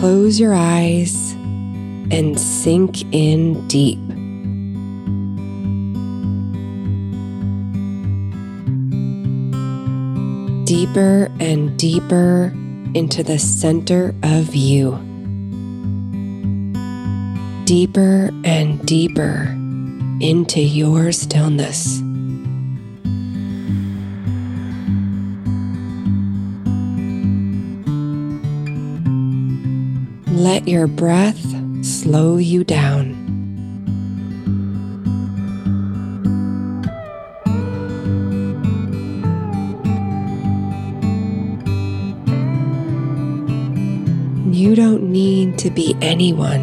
Close your eyes and sink in deep. Deeper and deeper into the center of you. Deeper and deeper into your stillness. Let your breath slow you down. You don't need to be anyone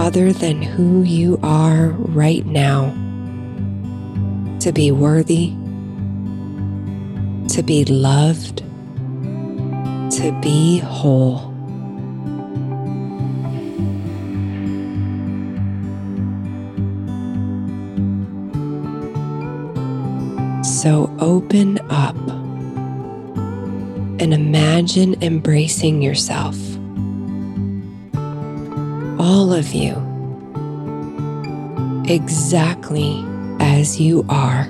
other than who you are right now to be worthy, to be loved, to be whole. So open up and imagine embracing yourself. All of you, exactly as you are.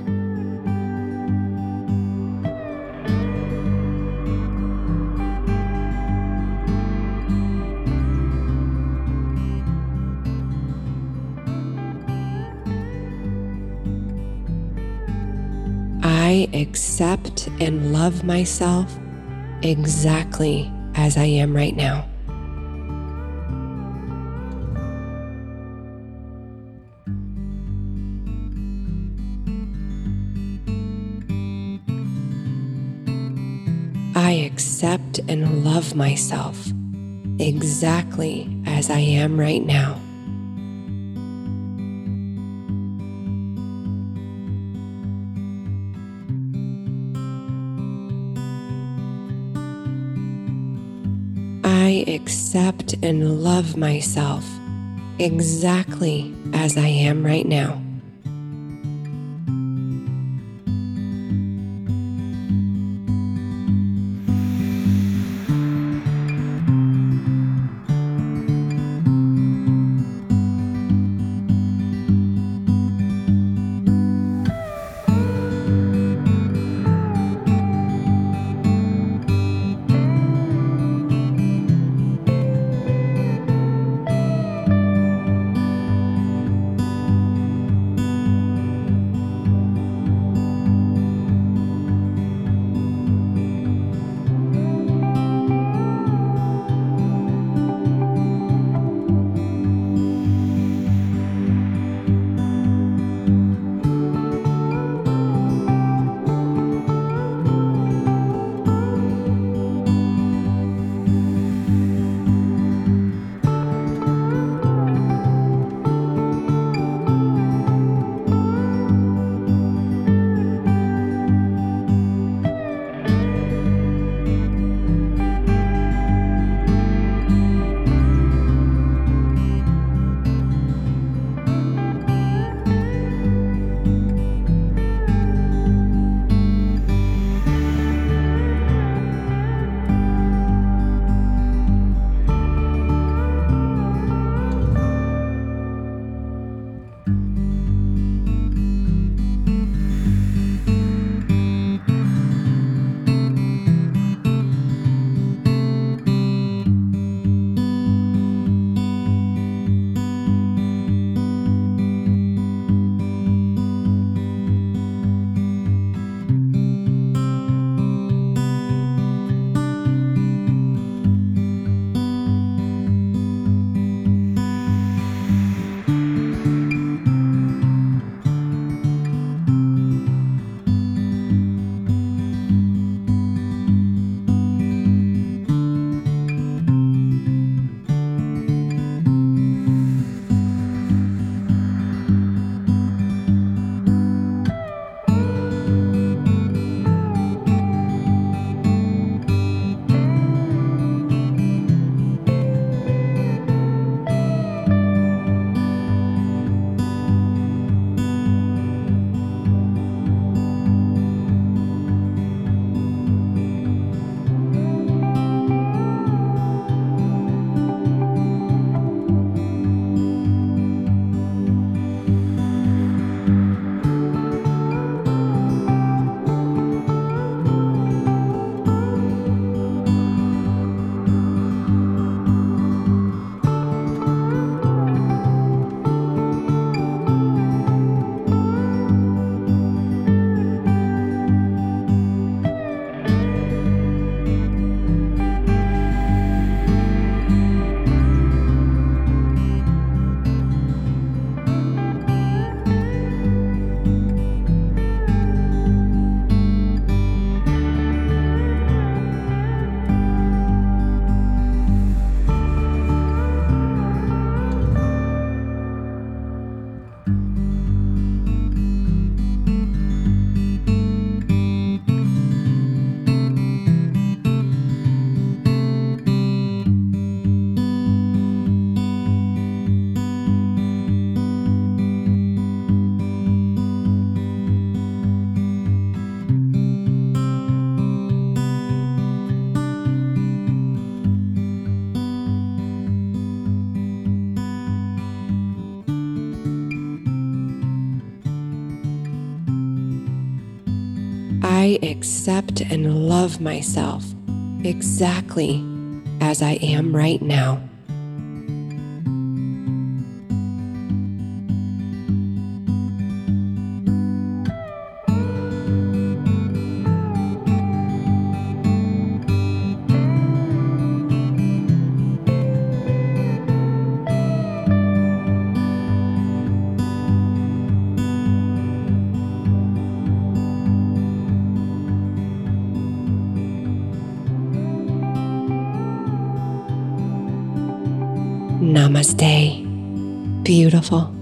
Accept and love myself exactly as I am right now. I accept and love myself exactly as I am right now. I accept and love myself exactly as I am right now. I accept and love myself exactly as I am right now. Namaste. Beautiful.